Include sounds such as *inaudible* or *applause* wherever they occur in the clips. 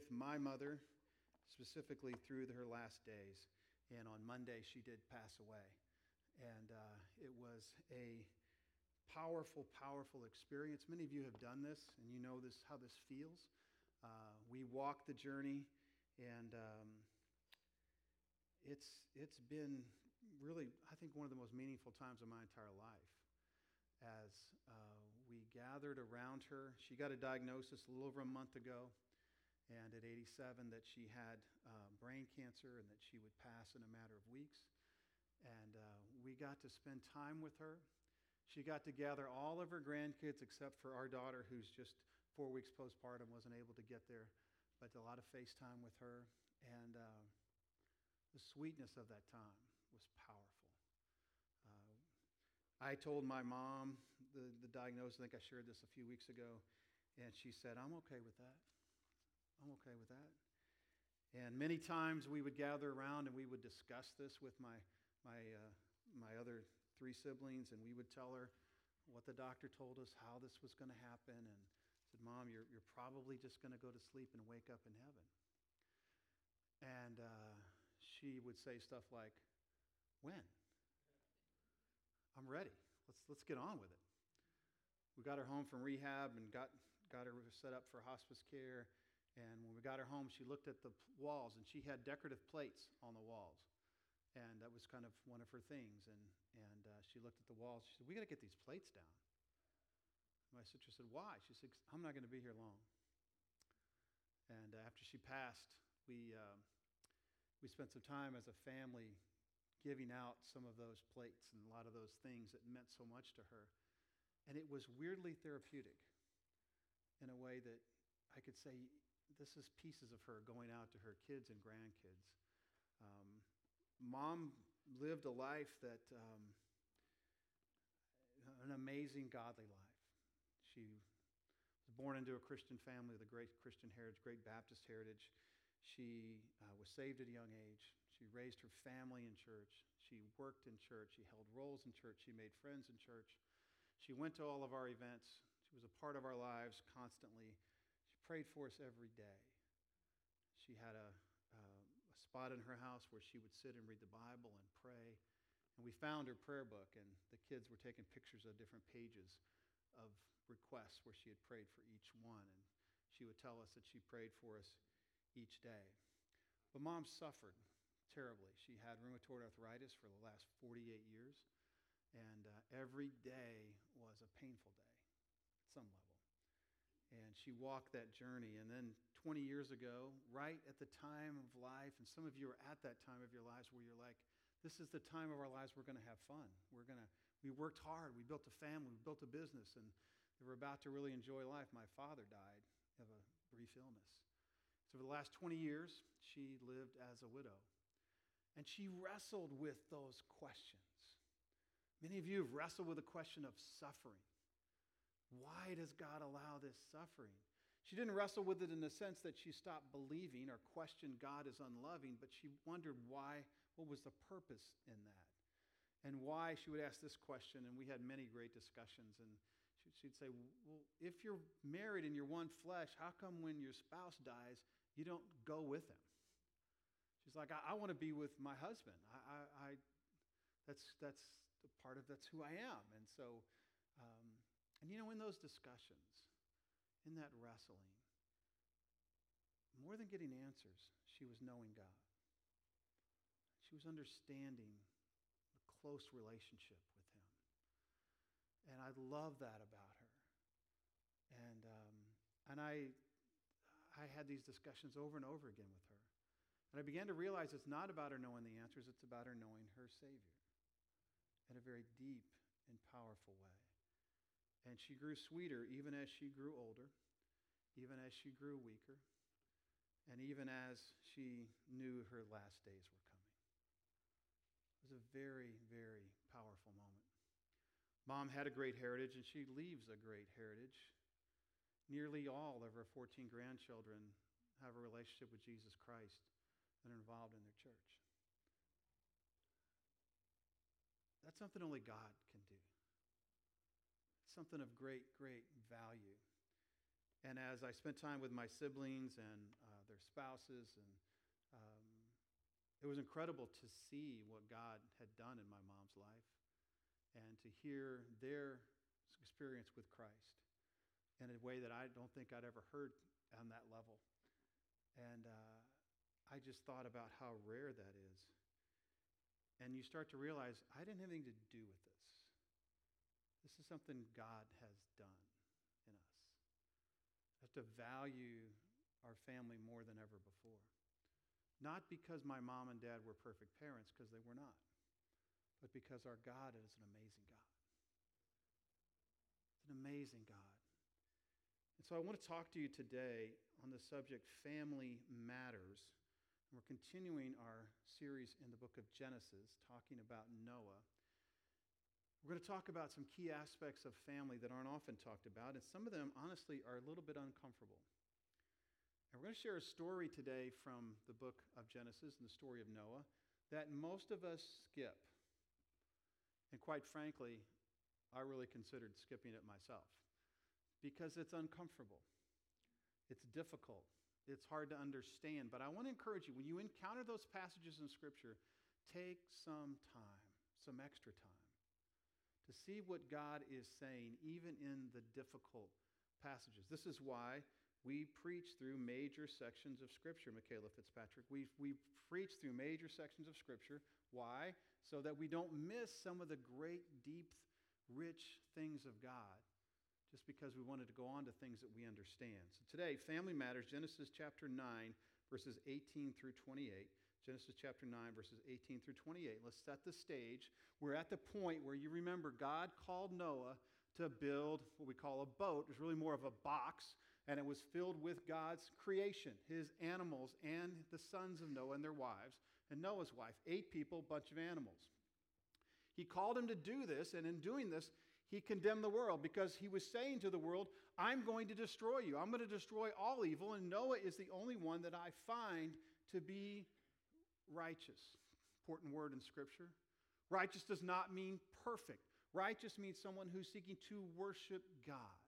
with my mother, specifically through her last days. And on Monday, she did pass away. And uh, it was a powerful, powerful experience. Many of you have done this, and you know this how this feels. Uh, we walked the journey, and um, it's it's been really, I think, one of the most meaningful times of my entire life. As uh, we gathered around her, she got a diagnosis a little over a month ago, and at 87, that she had uh, brain cancer and that she would pass in a matter of weeks. And uh, we got to spend time with her. She got to gather all of her grandkids except for our daughter, who's just four weeks postpartum, wasn't able to get there, but a lot of FaceTime with her. And uh, the sweetness of that time was powerful. Uh, I told my mom the, the diagnosis, I think I shared this a few weeks ago, and she said, I'm okay with that. I'm okay with that. And many times we would gather around and we would discuss this with my, my, uh, my other three siblings, and we would tell her what the doctor told us, how this was going to happen, and said, Mom, you're, you're probably just going to go to sleep and wake up in heaven. And uh, she would say stuff like, When? I'm ready. Let's, let's get on with it. We got her home from rehab and got, got her set up for hospice care. And when we got her home, she looked at the walls and she had decorative plates on the walls. And that was kind of one of her things. And, and uh, she looked at the walls. She said, We got to get these plates down. My sister said, Why? She said, I'm not going to be here long. And uh, after she passed, we, uh, we spent some time as a family giving out some of those plates and a lot of those things that meant so much to her. And it was weirdly therapeutic in a way that I could say, this is pieces of her going out to her kids and grandkids. Um, mom lived a life that, um, an amazing godly life. She was born into a Christian family with a great Christian heritage, great Baptist heritage. She uh, was saved at a young age. She raised her family in church. She worked in church. She held roles in church. She made friends in church. She went to all of our events. She was a part of our lives constantly. Prayed for us every day. She had a, uh, a spot in her house where she would sit and read the Bible and pray. And we found her prayer book, and the kids were taking pictures of different pages of requests where she had prayed for each one. And she would tell us that she prayed for us each day. But mom suffered terribly. She had rheumatoid arthritis for the last 48 years, and uh, every day was a painful day at some level. And she walked that journey. And then 20 years ago, right at the time of life, and some of you are at that time of your lives where you're like, this is the time of our lives we're going to have fun. We're going to, we worked hard. We built a family. We built a business. And we were about to really enjoy life. My father died of a brief illness. So, for the last 20 years, she lived as a widow. And she wrestled with those questions. Many of you have wrestled with the question of suffering. Why does God allow this suffering? She didn't wrestle with it in the sense that she stopped believing or questioned God as unloving, but she wondered why, what was the purpose in that? And why she would ask this question, and we had many great discussions. And she'd say, Well, if you're married and you're one flesh, how come when your spouse dies, you don't go with him. She's like, I, I want to be with my husband. I, I, I, that's, that's part of that's who I am. And so, um, and you know, in those discussions, in that wrestling, more than getting answers, she was knowing God. She was understanding a close relationship with Him. And I love that about her. And, um, and I, I had these discussions over and over again with her. And I began to realize it's not about her knowing the answers, it's about her knowing her Savior in a very deep and powerful way. And she grew sweeter even as she grew older, even as she grew weaker, and even as she knew her last days were coming. It was a very, very powerful moment. Mom had a great heritage, and she leaves a great heritage. Nearly all of her 14 grandchildren have a relationship with Jesus Christ and are involved in their church. That's something only God something of great, great value. And as I spent time with my siblings and uh, their spouses. And um, it was incredible to see what God had done in my mom's life and to hear their experience with Christ in a way that I don't think I'd ever heard on that level. And uh, I just thought about how rare that is. And you start to realize I didn't have anything to do with this. This is something God has done in us. I have to value our family more than ever before. Not because my mom and dad were perfect parents, because they were not, but because our God is an amazing God. It's an amazing God. And so I want to talk to you today on the subject Family Matters. And we're continuing our series in the book of Genesis, talking about Noah. We're going to talk about some key aspects of family that aren't often talked about, and some of them, honestly, are a little bit uncomfortable. And we're going to share a story today from the book of Genesis and the story of Noah that most of us skip. And quite frankly, I really considered skipping it myself because it's uncomfortable, it's difficult, it's hard to understand. But I want to encourage you when you encounter those passages in Scripture, take some time, some extra time, to see what God is saying, even in the difficult passages. This is why we preach through major sections of Scripture, Michaela Fitzpatrick. We, we preach through major sections of Scripture. Why? So that we don't miss some of the great, deep, rich things of God just because we wanted to go on to things that we understand. So today, Family Matters, Genesis chapter 9, verses 18 through 28. Genesis chapter 9, verses 18 through 28. Let's set the stage. We're at the point where you remember God called Noah to build what we call a boat. It was really more of a box and it was filled with God's creation, his animals, and the sons of Noah and their wives, and Noah's wife, eight people, bunch of animals. He called him to do this, and in doing this, he condemned the world because he was saying to the world, I'm going to destroy you. I'm going to destroy all evil, and Noah is the only one that I find to be righteous. Important word in Scripture. Righteous does not mean perfect. Righteous means someone who's seeking to worship God.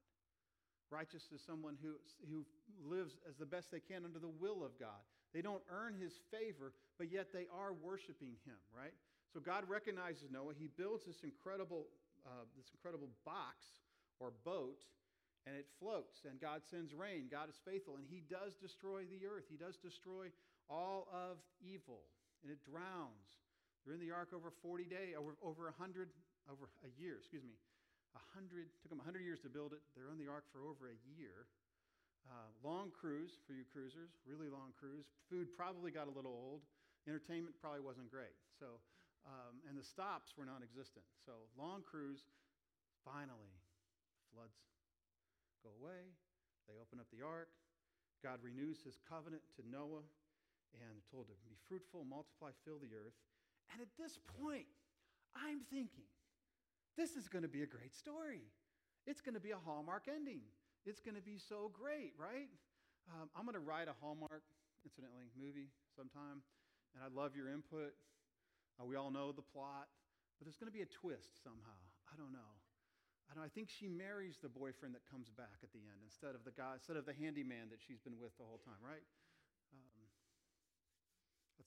Righteous is someone who, who lives as the best they can under the will of God. They don't earn his favor, but yet they are worshiping him, right? So God recognizes Noah. He builds this incredible, uh, this incredible box or boat, and it floats. And God sends rain. God is faithful, and he does destroy the earth. He does destroy all of evil, and it drowns. They're in the ark over 40 days, over, over 100, over a year, excuse me. 100, took them 100 years to build it. They're on the ark for over a year. Uh, long cruise for you cruisers, really long cruise. Food probably got a little old. Entertainment probably wasn't great. So, um, and the stops were non existent. So, long cruise. Finally, floods go away. They open up the ark. God renews his covenant to Noah and told to be fruitful, multiply, fill the earth. And at this point, I'm thinking, this is going to be a great story. It's going to be a Hallmark ending. It's going to be so great, right? Um, I'm going to write a Hallmark, incidentally, movie sometime, and I'd love your input. Uh, we all know the plot, but there's going to be a twist somehow. I don't know. I, don't, I think she marries the boyfriend that comes back at the end instead of the guy, instead of the handyman that she's been with the whole time, right?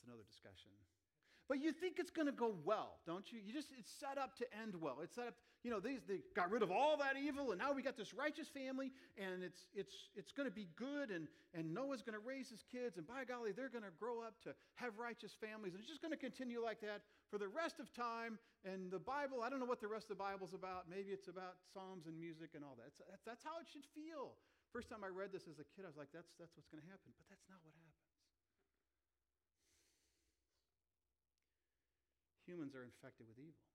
Another discussion. But you think it's going to go well, don't you? You just it's set up to end well. It's set up, you know, these they got rid of all that evil and now we got this righteous family and it's it's it's going to be good and and Noah's going to raise his kids and by golly they're going to grow up to have righteous families and it's just going to continue like that for the rest of time and the Bible, I don't know what the rest of the Bible's about. Maybe it's about psalms and music and all that. That's, that's how it should feel. First time I read this as a kid, I was like, that's, that's what's going to happen. But that's not what happened. Humans are infected with evil.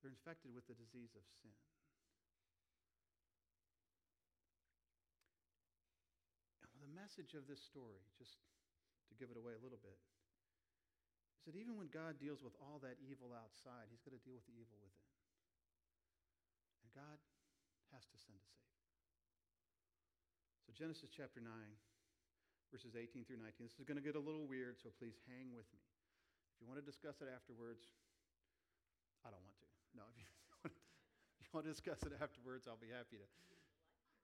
They're infected with the disease of sin. And the message of this story, just to give it away a little bit, is that even when God deals with all that evil outside, he's going to deal with the evil within. And God has to send a Savior. So, Genesis chapter 9, verses 18 through 19. This is going to get a little weird, so please hang with me you want to discuss it afterwards, I don't want to. No, if you, *laughs* if you want to discuss it afterwards, I'll be happy to.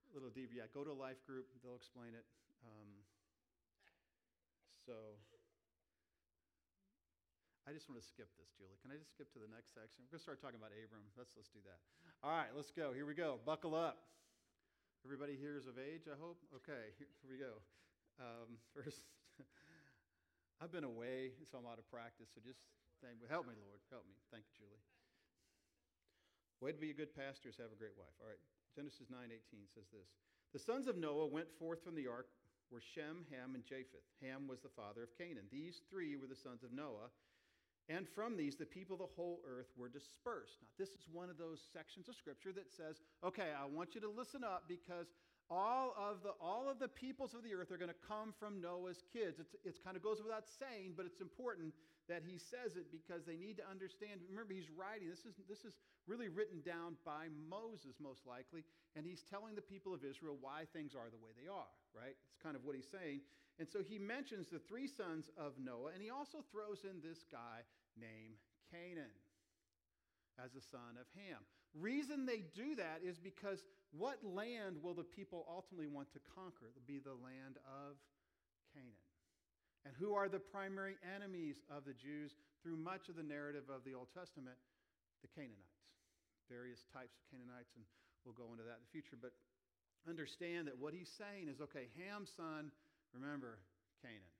A little deeper, yeah. Go to life group; they'll explain it. Um, So I just want to skip this, Julie. Can I just skip to the next section? We're going to start talking about Abram. Let's, let's do that. All right, let's go. Here we go. Buckle up. Everybody here is of age, I hope? Okay, here, we go. Um, *laughs* first, I've been away, so I'm out of practice, so just thank, help me, Lord. Help me. Thank you, Julie. Way to be a good pastor is have a great wife. All right, Genesis 9:18 says this. The sons of Noah went forth from the ark were Shem, Ham, and Japheth. Ham was the father of Canaan. These three were the sons of Noah. And from these, the people of the whole earth were dispersed. Now, this is one of those sections of scripture that says, okay, I want you to listen up because all of the, all of the peoples of the earth are going to come from Noah's kids. It's, it kind of goes without saying, but it's important that he says it because they need to understand. Remember, he's writing, this is, this is really written down by Moses, most likely, and he's telling the people of Israel why things are the way they are, right? It's kind of what he's saying. And so he mentions the three sons of Noah, and he also throws in this guy named Canaan as a son of Ham. Reason they do that is because what land will the people ultimately want to conquer? It'll be the land of Canaan. And who are the primary enemies of the Jews through much of the narrative of the Old Testament? The Canaanites. Various types of Canaanites, and we'll go into that in the future. But understand that what he's saying is okay, Ham's son, remember Canaan.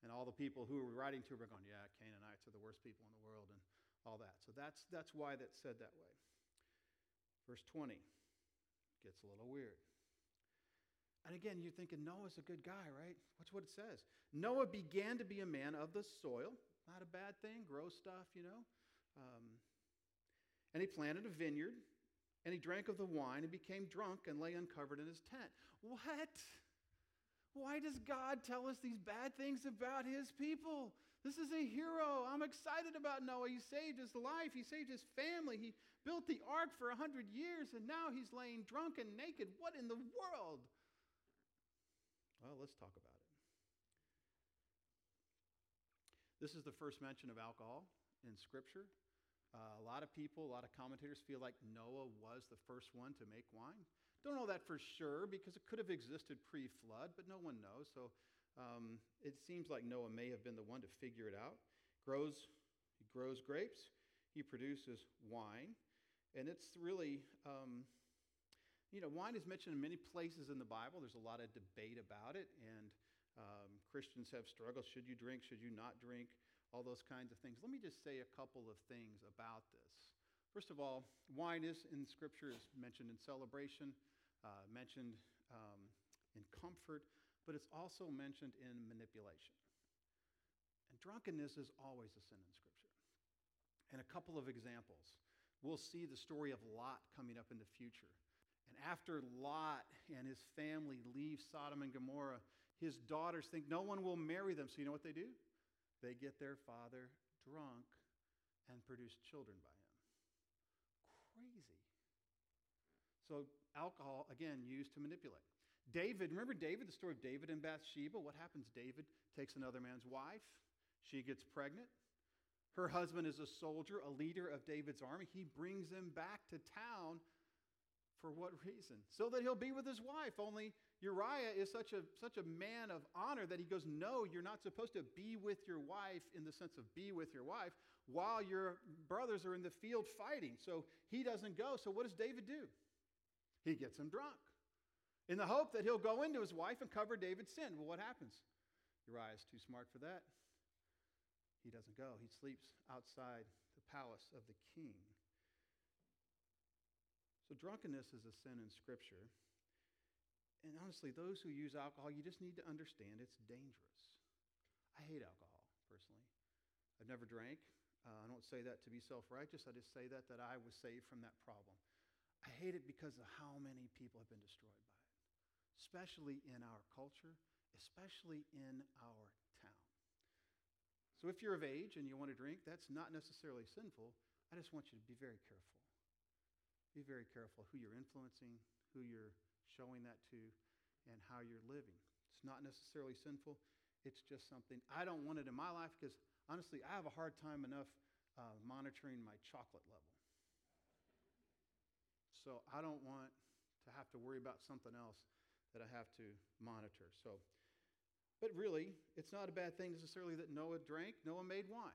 And all the people who were writing to were going, yeah, Canaanites are the worst people in the world and all that. So that's, that's why that's said that way. Verse 20 gets a little weird. And again, you're thinking Noah's a good guy, right? Watch what it says. Noah began to be a man of the soil. Not a bad thing, grow stuff, you know. Um, and he planted a vineyard, and he drank of the wine and became drunk and lay uncovered in his tent. What? Why does God tell us these bad things about his people? This is a hero. I'm excited about Noah. He saved his life, he saved his family, he built the ark for 100 years, and now he's laying drunk and naked. What in the world? Well, let's talk about it. This is the first mention of alcohol in Scripture. Uh, a lot of people, a lot of commentators feel like Noah was the first one to make wine. Don't know that for sure because it could have existed pre flood, but no one knows. So um, it seems like Noah may have been the one to figure it out. Grows, he grows grapes, he produces wine, and it's really, um, you know, wine is mentioned in many places in the Bible. There's a lot of debate about it, and um, Christians have struggled. Should you drink? Should you not drink? All those kinds of things. Let me just say a couple of things about this. First of all, wine is in Scripture is mentioned in celebration uh, mentioned um, in comfort, but it's also mentioned in manipulation. And drunkenness is always a sin in Scripture. And a couple of examples. We'll see the story of Lot coming up in the future. And after Lot and his family leave Sodom and Gomorrah, his daughters think no one will marry them. So you know what they do? They get their father drunk and produce children by him. Crazy. So alcohol, again, used to manipulate. David, remember David, the story of David and Bathsheba? What happens? David takes another man's wife. She gets pregnant. Her husband is a soldier, a leader of David's army. He brings him back to town. For what reason? So that he'll be with his wife. Only Uriah is such a, such a man of honor that he goes, No, you're not supposed to be with your wife in the sense of be with your wife while your brothers are in the field fighting. So he doesn't go. So what does David do? He gets him drunk in the hope that he'll go into his wife and cover David's sin. Well, what happens? Uriah is too smart for that. He doesn't go. He sleeps outside the palace of the king. So, drunkenness is a sin in Scripture. And honestly, those who use alcohol, you just need to understand it's dangerous. I hate alcohol, personally. I've never drank. Uh, I don't say that to be self righteous. I just say that that I was saved from that problem. I hate it because of how many people have been destroyed by especially in our culture, especially in our town. So if you're of age and you want to drink, that's not necessarily sinful. I just want you to be very careful. Be very careful who you're influencing, who you're showing that to, and how you're living. It's not necessarily sinful. It's just something I don't want it in my life because honestly, I have a hard time enough uh, monitoring my chocolate level. So I don't want to have to worry about something else that I have to monitor. So But really, it's not a bad thing necessarily that Noah drank. Noah made wine.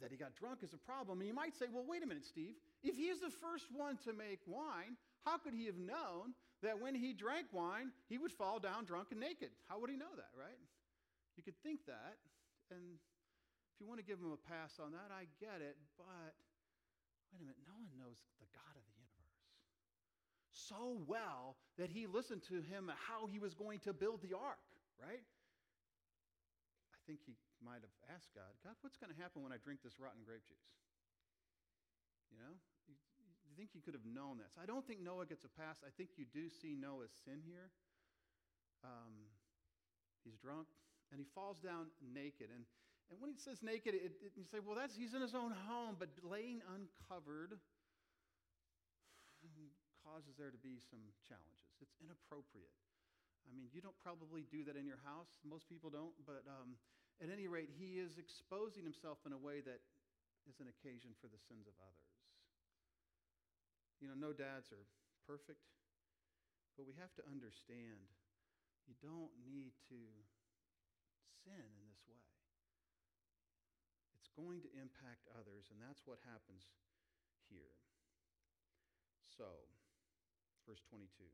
That he got drunk is a problem. And you might say, well, wait a minute, Steve. If he is the first one to make wine, how could he have known that when he drank wine, he would fall down drunk and naked? How would he know that, right? You could think that. And if you want to give him a pass on that, I get it. But wait a minute, no one knows the God of the so well that he listened to him how he was going to build the ark right? I think he might have asked God, God, what's going to happen when I drink this rotten grape juice? You know? You, think he could have known that? So I don't think Noah gets a pass. I think you do see Noah's sin here. Um, he's drunk and he falls down naked. And, and when he says naked, it, it, you say, well, that's, he's in his own home, but laying uncovered causes there to be some challenges. It's inappropriate. I mean, you don't probably do that in your house. Most people don't. But um, at any rate, he is exposing himself in a way that is an occasion for the sins of others. You know, no dads are perfect, but we have to understand you don't need to sin in this way. It's going to impact others, and that's what happens here. So, verse 22.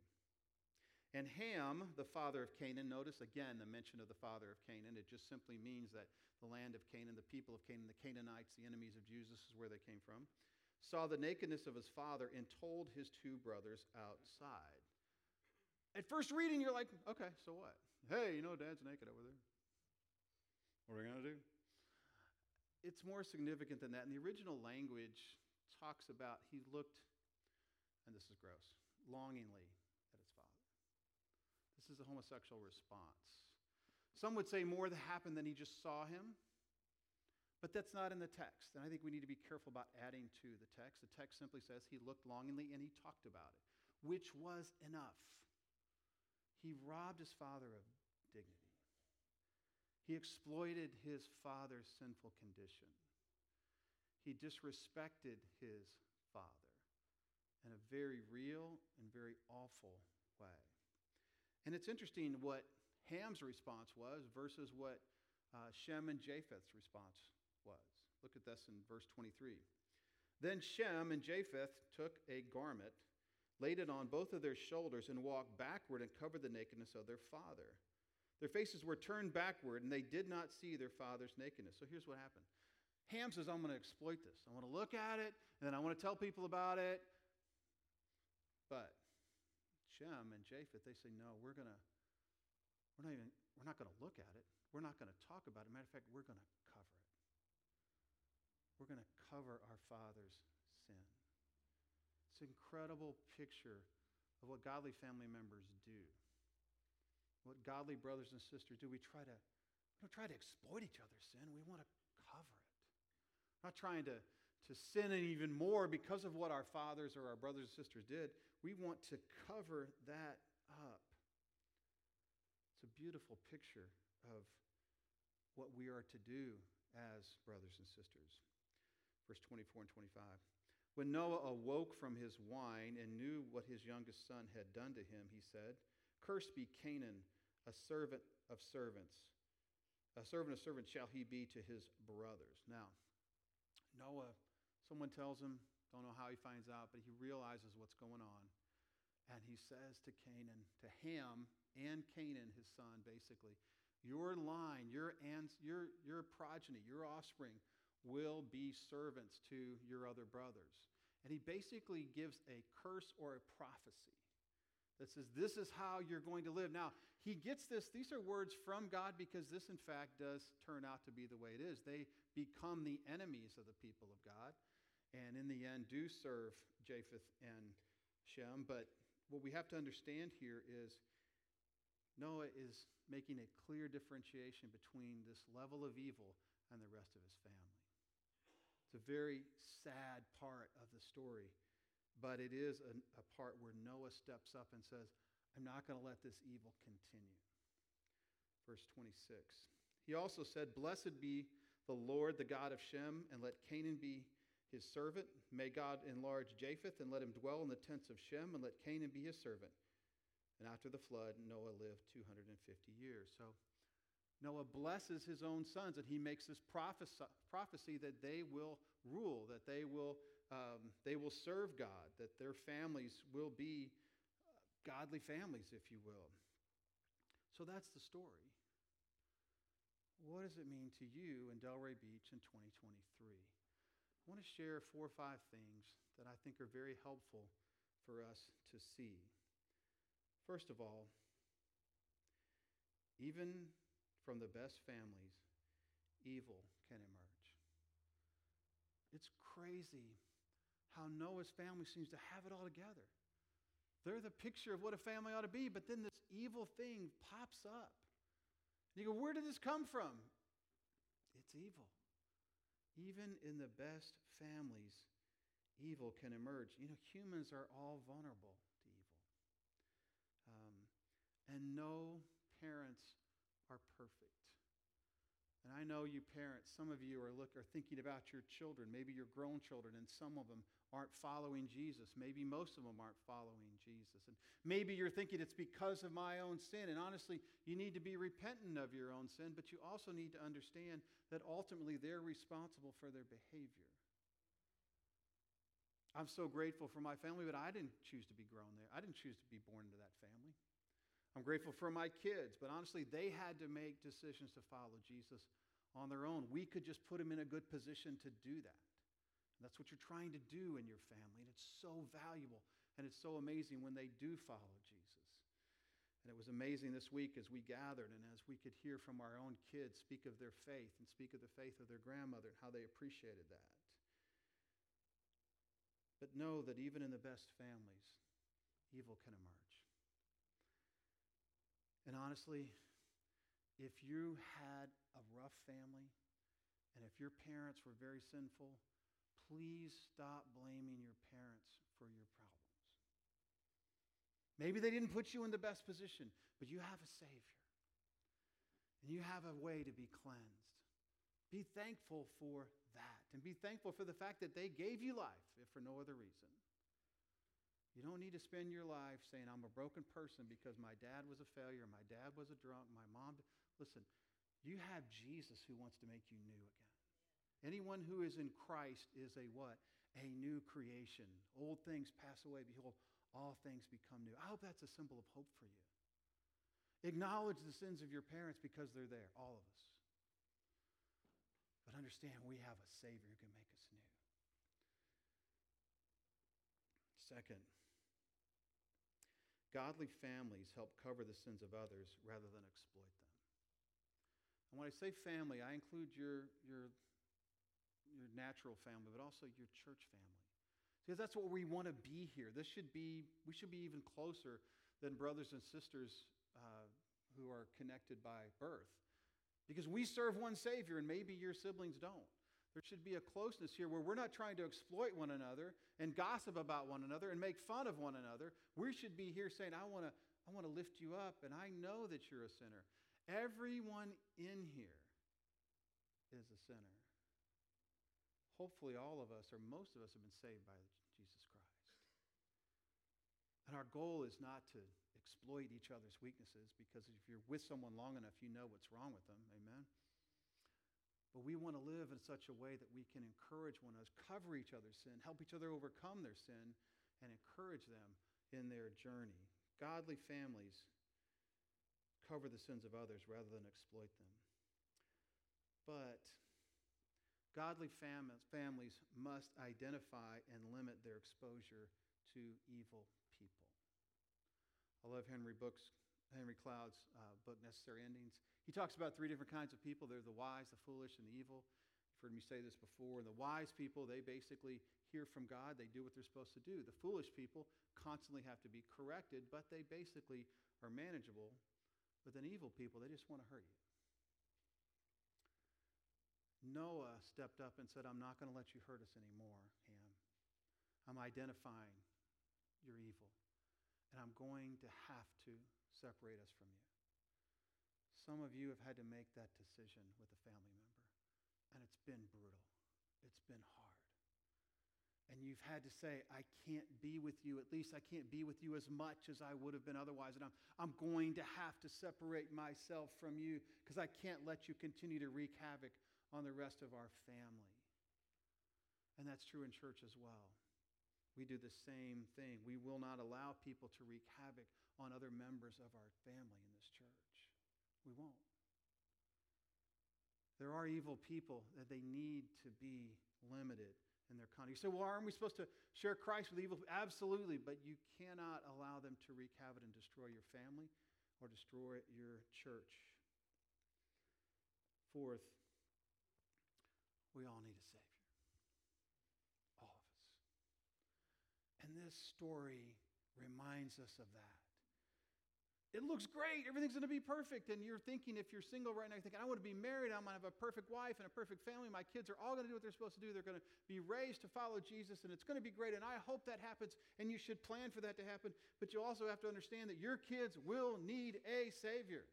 And Ham, the father of Canaan, notice again the mention of the father of Canaan. It just simply means that the land of Canaan, the people of Canaan, the Canaanites, the enemies of Jesus, is where they came from, saw the nakedness of his father and told his two brothers outside. At first reading, you're like, okay, so what? Hey, you know, dad's naked over there. What are we going to do? It's more significant than that. And the original language, talks about he looked, and this is gross, longingly at its father. this is a homosexual response. Some would say more that happened than he just saw him, but that's not in the text. And I think we need to be careful about adding to the text. The text simply says he looked longingly and he talked about it, which was enough. He robbed his father of dignity. He exploited his father's sinful condition. He disrespected his father in a very real and very awful way. And it's interesting what Ham's response was versus what uh, Shem and Japheth's response was. Look at this in verse 23. Then Shem and Japheth took a garment, laid it on both of their shoulders, and walked backward and covered the nakedness of their father. Their faces were turned backward, and they did not see their father's nakedness. So here's what happened Ham says, I'm going to exploit this. I want to look at it, and then I want to tell people about it. But Shem and Japheth, they say, no, we're going to, we're not even, we're not going to look at it. We're not going to talk about it. Matter of fact, we're going to cover it. We're going to cover our father's sin. It's an incredible picture of what godly family members do. What godly brothers and sisters do. We try to, we don't try to exploit each other's sin. We want to cover it. We're not trying to to sin even more because of what our fathers or our brothers and sisters did, we want to cover that up. It's a beautiful picture of what we are to do as brothers and sisters. Verse 24 and 25. When Noah awoke from his wine and knew what his youngest son had done to him, he said, Cursed be Canaan, a servant of servants. A servant of servants shall he be to his brothers. Now, Noah Someone tells him, don't know how he finds out, but he realizes what's going on. And he says to Canaan, to Ham and Canaan, his son, basically, your line, your, and your, your progeny, your offspring will be servants to your other brothers. And he basically gives a curse or a prophecy that says, This is how you're going to live. Now, he gets this, these are words from God because this, in fact, does turn out to be the way it is. They become the enemies of the people of God and in the end do serve Japheth and Shem. But what we have to understand here is Noah is making a clear differentiation between this level of evil and the rest of his family. It's a very sad part of the story, but it is a, a part where Noah steps up and says, I'm not going to let this evil continue. Verse 26. He also said, Blessed be the Lord, the God of Shem, and let Canaan be his servant. May God enlarge Japheth and let him dwell in the tents of Shem, and let Canaan be his servant. And after the flood, Noah lived 250 years. So Noah blesses his own sons, and he makes this prophecy that they will rule, that they will, um, they will serve God, that their families will be uh, godly families, if you will. So that's the story. What does it mean to you in Delray Beach in 2023? I want to share four or five things that I think are very helpful for us to see. First of all, even from the best families, evil can emerge. It's crazy how Noah's family seems to have it all together. They're the picture of what a family ought to be, but then this evil thing pops up. And you go, Where did this come from? It's evil. Even in the best families, evil can emerge. You know, humans are all vulnerable to evil. Um, and no parents are perfect. And I know you parents, some of you are, look, are thinking about your children, maybe your grown children, and some of them aren't following Jesus. Maybe most of them aren't following Jesus. And maybe you're thinking it's because of my own sin. And honestly, you need to be repentant of your own sin, but you also need to understand that ultimately they're responsible for their behavior. I'm so grateful for my family, but I didn't choose to be grown there. I didn't choose to be born into that family. I'm grateful for my kids, but honestly, they had to make decisions to follow Jesus on their own. We could just put them in a good position to do that. And that's what you're trying to do in your family, and it's so valuable and it's so amazing when they do follow Jesus. And it was amazing this week as we gathered and as we could hear from our own kids speak of their faith and speak of the faith of their grandmother and how they appreciated that. But know that even in the best families, evil can emerge. And honestly, if you had a rough family and if your parents were very sinful, please stop blaming your parents for your problems. Maybe they didn't put you in the best position, but you have a Savior. And you have a way to be cleansed. Be thankful for that. And be thankful for the fact that they gave you life, if for no other reason. You don't need to spend your life saying, I'm a broken person because my dad was a failure, my dad was a drunk, my mom. Listen, you have Jesus who wants to make you new again. Anyone who is in Christ is a what? A new creation. Old things pass away. Behold, all things become new. I hope that's a symbol of hope for you. Acknowledge the sins of your parents because they're there, all of us. But understand we have a Savior who can make us new. Second, Godly families help cover the sins of others rather than exploit them. And when I say family, I include your, your, your natural family, but also your church family. Because that's what we want to be here. This should be, we should be even closer than brothers and sisters uh, who are connected by birth. Because we serve one Savior, and maybe your siblings don't. There should be a closeness here where we're not trying to exploit one another and gossip about one another and make fun of one another. We should be here saying, I want to I want to lift you up, and I know that you're a sinner. Everyone in here is a sinner. Hopefully, all of us, or most of us, have been saved by Jesus Christ. And our goal is not to exploit each other's weaknesses because if you're with someone long enough, you know what's wrong with them. Amen? But we want to live in such a way that we can encourage one another, cover each other's sin, help each other overcome their sin, and encourage them in their journey. Godly families cover the sins of others rather than exploit them. But godly fam- families must identify and limit their exposure to evil people. I love Henry Book's Henry Cloud's uh, book, Necessary Endings. He talks about three different kinds of people. They're the wise, the foolish, and the evil. You've heard me say this before. The wise people, they basically hear from God. They do what they're supposed to do. The foolish people constantly have to be corrected, but they basically are manageable. But then evil people, they just want to hurt you. Noah stepped up and said, I'm not going to let you hurt us anymore, Ham. I'm identifying your evil, and I'm going to have to separate us from you. Some of you have had to make that decision with a family member, and it's been brutal. It's been hard. and you've had to say, I can't be with you. At least I can't be with you as much as I would have been otherwise. And I'm, I'm going to have to separate myself from you because I can't let you continue to wreak havoc on the rest of our family. And that's true in church as well. We do the same thing. We will not allow people to wreak havoc on other members of our family in this church. We won't. There are evil people that they need to be limited in their conduct. You say, well, aren't we supposed to share Christ with evil? Absolutely, but you cannot allow them to wreak havoc and destroy your family or destroy your church. Fourth, we all need a Savior. All of us. And this story reminds us of that. It looks great. Everything's going to be perfect. And you're thinking, if you're single right now, you're thinking, I want to be married. I'm going to have a perfect wife and a perfect family. My kids are all going to do what they're supposed to do. They're going to be raised to follow Jesus, and it's going to be great. And I hope that happens, and you should plan for that to happen. But you also have to understand that your kids will need a Savior.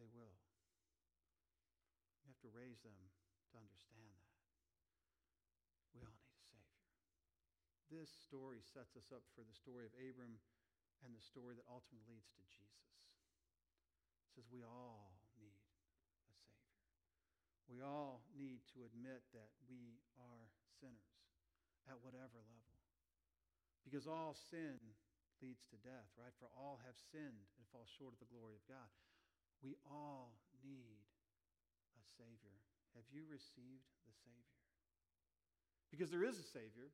They will. You have to raise them to understand that. We all need a Savior. This story sets us up for the story of Abram and the story that ultimately leads to Jesus. It says we all need a Savior. We all need to admit that we are sinners at whatever level. Because all sin leads to death, right? For all have sinned and fall short of the glory of God. We all need a Savior. Have you received the Savior? Because there is a Savior.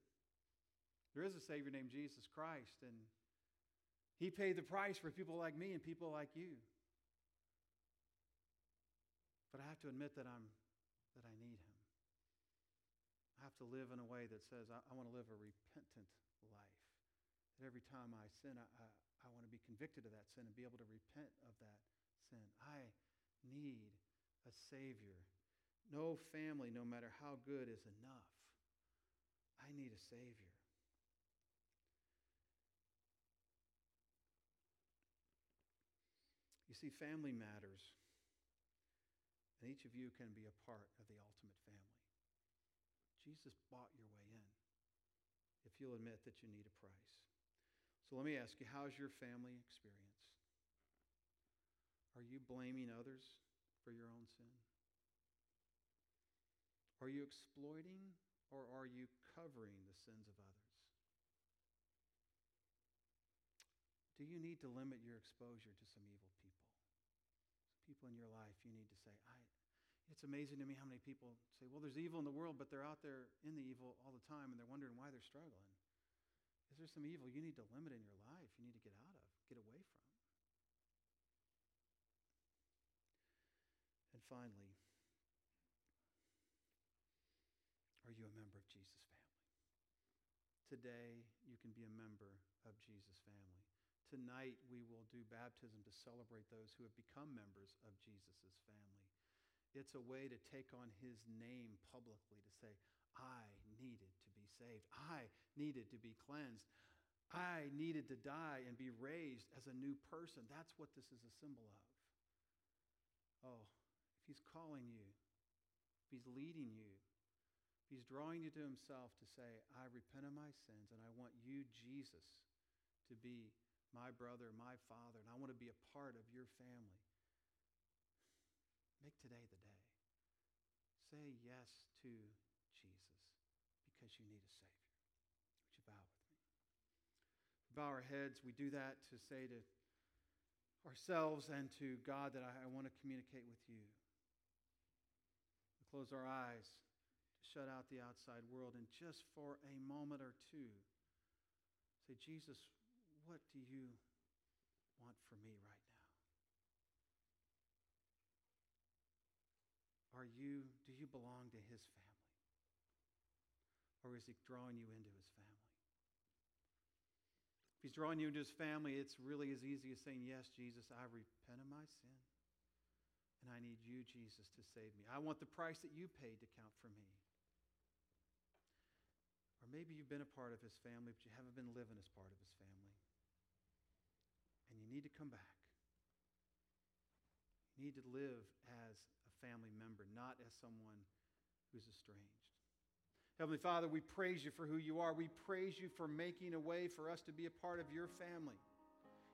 There is a Savior named Jesus Christ, and he paid the price for people like me and people like you. But I have to admit that I'm that I need him. I have to live in a way that says I, I want to live a repentant life. That every time I sin, I, I, I want to be convicted of that sin and be able to repent of that sin. I need a Savior. No family, no matter how good, is enough. I need a Savior. See, family matters. And each of you can be a part of the ultimate family. Jesus bought your way in if you'll admit that you need a price. So let me ask you how's your family experience? Are you blaming others for your own sin? Are you exploiting or are you covering the sins of others? Do you need to limit your exposure to some evil people? In your life you need to say, I, it's amazing to me how many people say, well, there's evil in the world, but they're out there in the evil all the time and they're wondering why they're struggling. Is there some evil you need to limit in your life, you need to get out of, get away from? And finally, are you a member of Jesus' family? Today, you can be a member of Jesus' family. Tonight, we will do baptism to celebrate those who have become members of Jesus' family. It's a way to take on his name publicly, to say, I needed to be saved. I needed to be cleansed. I needed to die and be raised as a new person. That's what this is a symbol of. Oh, if he's calling you, if he's leading you, if he's drawing you to himself to say, I repent of my sins and I want you, Jesus, to be my brother, my father, and I want to be a part of your family. Make today the day. Say yes to Jesus because you need a Savior. Would you bow with me? We bow our heads. We do that to say to ourselves and to God that I, I want to communicate with you. We close our eyes to shut out the outside world and just for a moment or two say, Jesus, what do you want for me right now? Are you, do you belong to his family? Or is he drawing you into his family? If he's drawing you into his family, it's really as easy as saying, Yes, Jesus, I repent of my sin. And I need you, Jesus, to save me. I want the price that you paid to count for me. Or maybe you've been a part of his family, but you haven't been living as part of his family need to come back. You need to live as a family member, not as someone who's estranged. Heavenly Father, we praise you for who you are. We praise you for making a way for us to be a part of your family.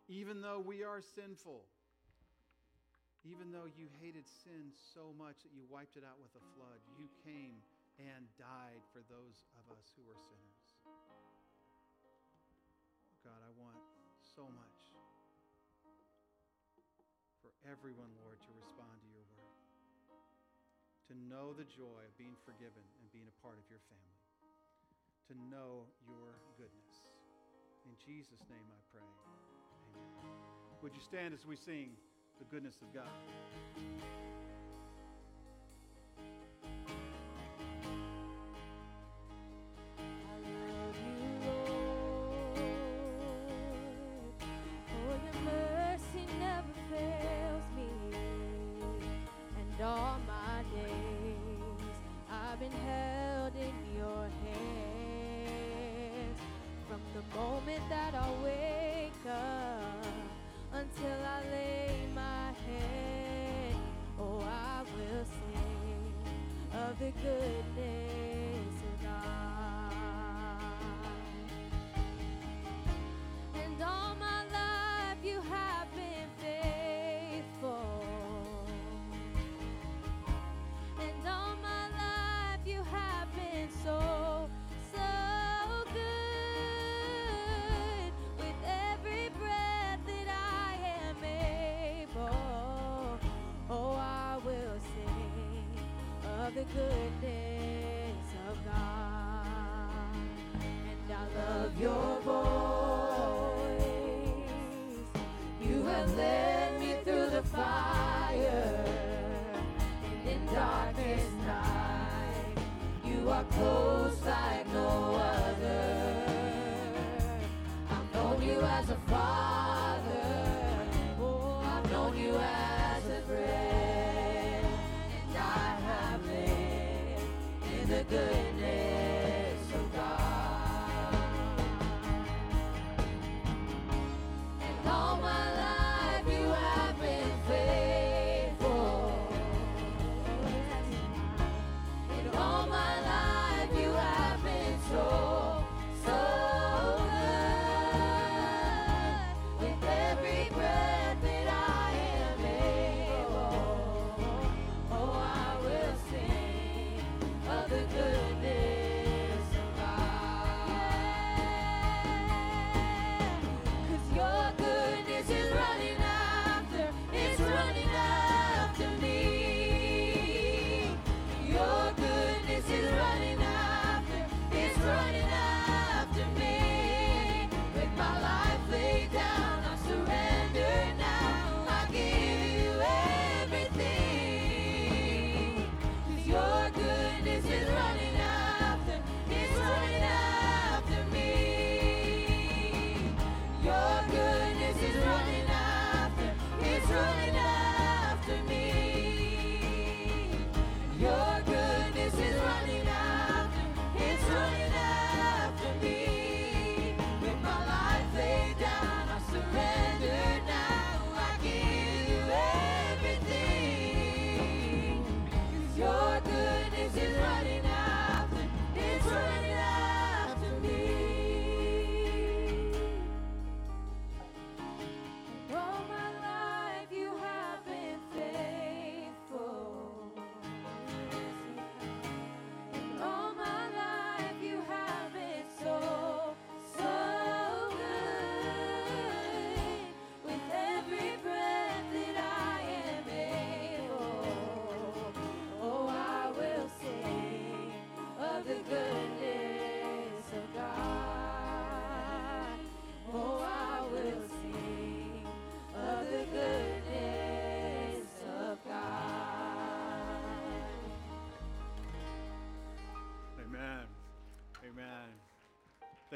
Even though we are sinful, even though you hated sin so much that you wiped it out with a flood, you came and died for those of us who are sinners. God, I want so much everyone, Lord, to respond to your word, to know the joy of being forgiven and being a part of your family, to know your goodness. In Jesus' name I pray. Amen. Would you stand as we sing the goodness of God? good.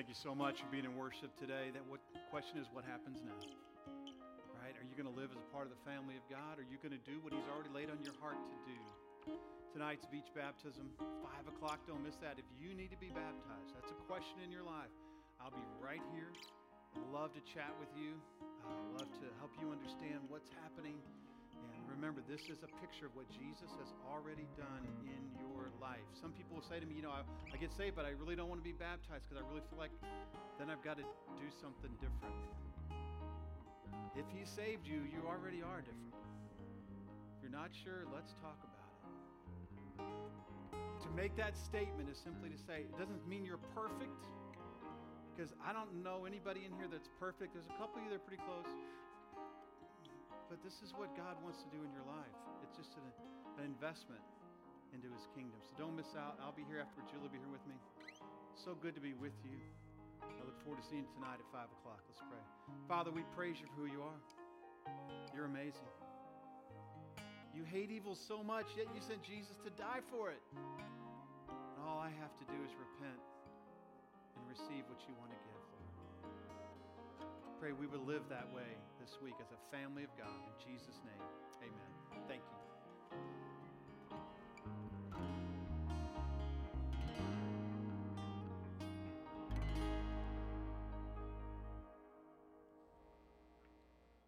Thank you so much for being in worship today. That what question is what happens now? Right? Are you going to live as a part of the family of God? Are you going to do what He's already laid on your heart to do? Tonight's beach baptism, five o'clock. Don't miss that. If you need to be baptized, that's a question in your life. I'll be right here. Love to chat with you. I'd love to help you understand what's happening. And remember, this is a picture of what Jesus has already done in your life. Some people will say to me, you know, I, I get saved, but I really don't want to be baptized because I really feel like then I've got to do something different. If He saved you, you already are different. If you're not sure, let's talk about it. To make that statement is simply to say, it doesn't mean you're perfect because I don't know anybody in here that's perfect. There's a couple of you that are pretty close. But this is what God wants to do in your life. It's just an, an investment into his kingdom. So don't miss out. I'll be here afterwards. You'll be here with me. So good to be with you. I look forward to seeing you tonight at 5 o'clock. Let's pray. Father, we praise you for who you are. You're amazing. You hate evil so much, yet you sent Jesus to die for it. And all I have to do is repent and receive what you want to give. Pray we would live that way this week as a family of God. In Jesus' name, amen. Thank you.